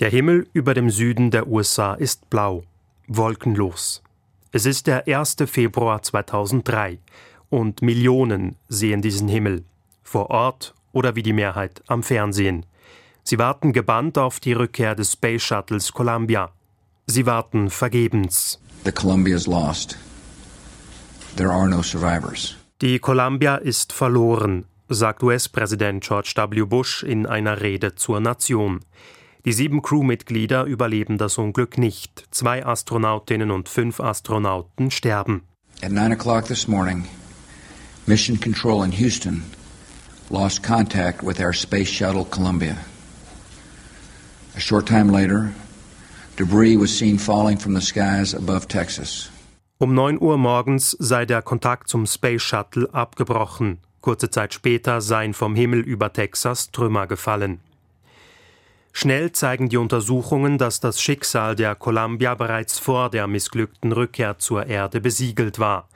Der Himmel über dem Süden der USA ist blau, wolkenlos. Es ist der 1. Februar 2003 und Millionen sehen diesen Himmel, vor Ort oder wie die Mehrheit am Fernsehen. Sie warten gebannt auf die Rückkehr des Space Shuttles Columbia. Sie warten vergebens. The Columbia is lost. There are no survivors. Die Columbia ist verloren, sagt US-Präsident George W. Bush in einer Rede zur Nation. Die sieben Crewmitglieder überleben das Unglück nicht. Zwei Astronautinnen und fünf Astronauten sterben. At 9 o'clock this morning, Mission Control in Houston lost contact with our space shuttle Columbia. A short time later, debris was seen falling from the skies above Texas. Um 9 Uhr morgens sei der Kontakt zum Space Shuttle abgebrochen. Kurze Zeit später seien vom Himmel über Texas Trümmer gefallen. Schnell zeigen die Untersuchungen, dass das Schicksal der Columbia bereits vor der missglückten Rückkehr zur Erde besiegelt war.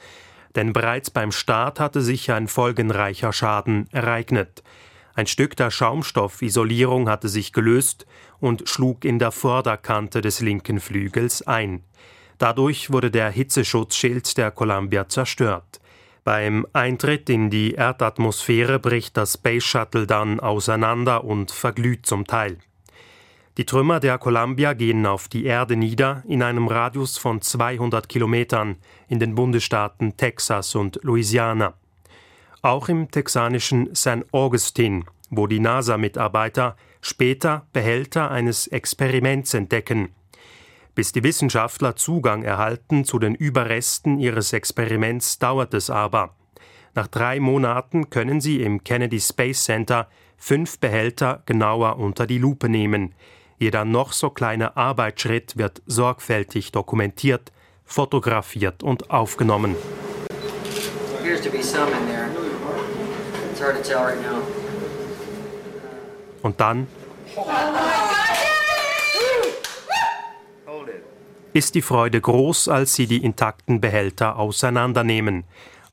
Denn bereits beim Start hatte sich ein folgenreicher Schaden ereignet. Ein Stück der Schaumstoffisolierung hatte sich gelöst und schlug in der Vorderkante des linken Flügels ein. Dadurch wurde der Hitzeschutzschild der Columbia zerstört. Beim Eintritt in die Erdatmosphäre bricht das Space Shuttle dann auseinander und verglüht zum Teil. Die Trümmer der Columbia gehen auf die Erde nieder in einem Radius von 200 Kilometern in den Bundesstaaten Texas und Louisiana. Auch im texanischen San Augustine, wo die NASA-Mitarbeiter später Behälter eines Experiments entdecken. Bis die Wissenschaftler Zugang erhalten zu den Überresten ihres Experiments dauert es aber. Nach drei Monaten können sie im Kennedy Space Center fünf Behälter genauer unter die Lupe nehmen, jeder noch so kleine Arbeitsschritt wird sorgfältig dokumentiert, fotografiert und aufgenommen. Und dann ist die Freude groß, als sie die intakten Behälter auseinandernehmen.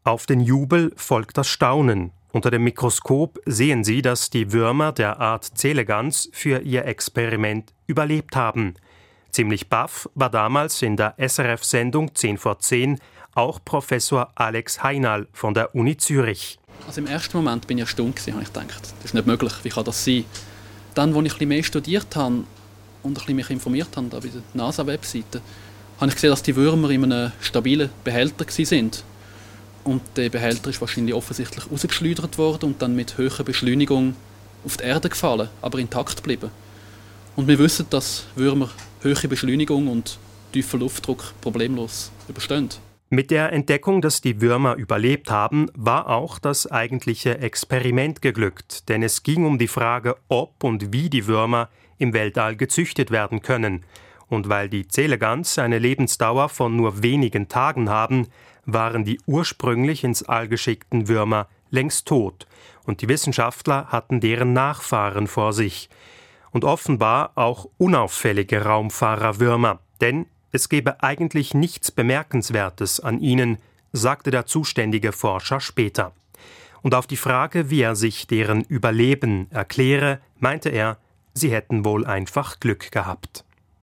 Auf den Jubel folgt das Staunen. Unter dem Mikroskop sehen Sie, dass die Würmer der Art Zelegans für ihr Experiment überlebt haben. Ziemlich baff war damals in der SRF-Sendung 10 vor 10 auch Professor Alex Heinal von der Uni Zürich. Also im ersten Moment bin ich erstaunt, habe ich gedacht, das ist nicht möglich, wie kann das sein? Dann, als ich ein mehr studiert habe und ein mich informiert habe, bei der NASA-Webseite, habe ich gesehen, dass die Würmer in einem stabilen Behälter waren und der Behälter ist wahrscheinlich offensichtlich rausgeschleudert worden und dann mit höherer Beschleunigung auf die Erde gefallen, aber intakt geblieben. Und wir wissen, dass Würmer hohe Beschleunigung und tiefer Luftdruck problemlos überstehen. Mit der Entdeckung, dass die Würmer überlebt haben, war auch das eigentliche Experiment geglückt, denn es ging um die Frage, ob und wie die Würmer im Weltall gezüchtet werden können. Und weil die Zelegans eine Lebensdauer von nur wenigen Tagen haben, waren die ursprünglich ins All geschickten Würmer längst tot, und die Wissenschaftler hatten deren Nachfahren vor sich. Und offenbar auch unauffällige Raumfahrerwürmer, denn es gebe eigentlich nichts Bemerkenswertes an ihnen, sagte der zuständige Forscher später. Und auf die Frage, wie er sich deren Überleben erkläre, meinte er, sie hätten wohl einfach Glück gehabt.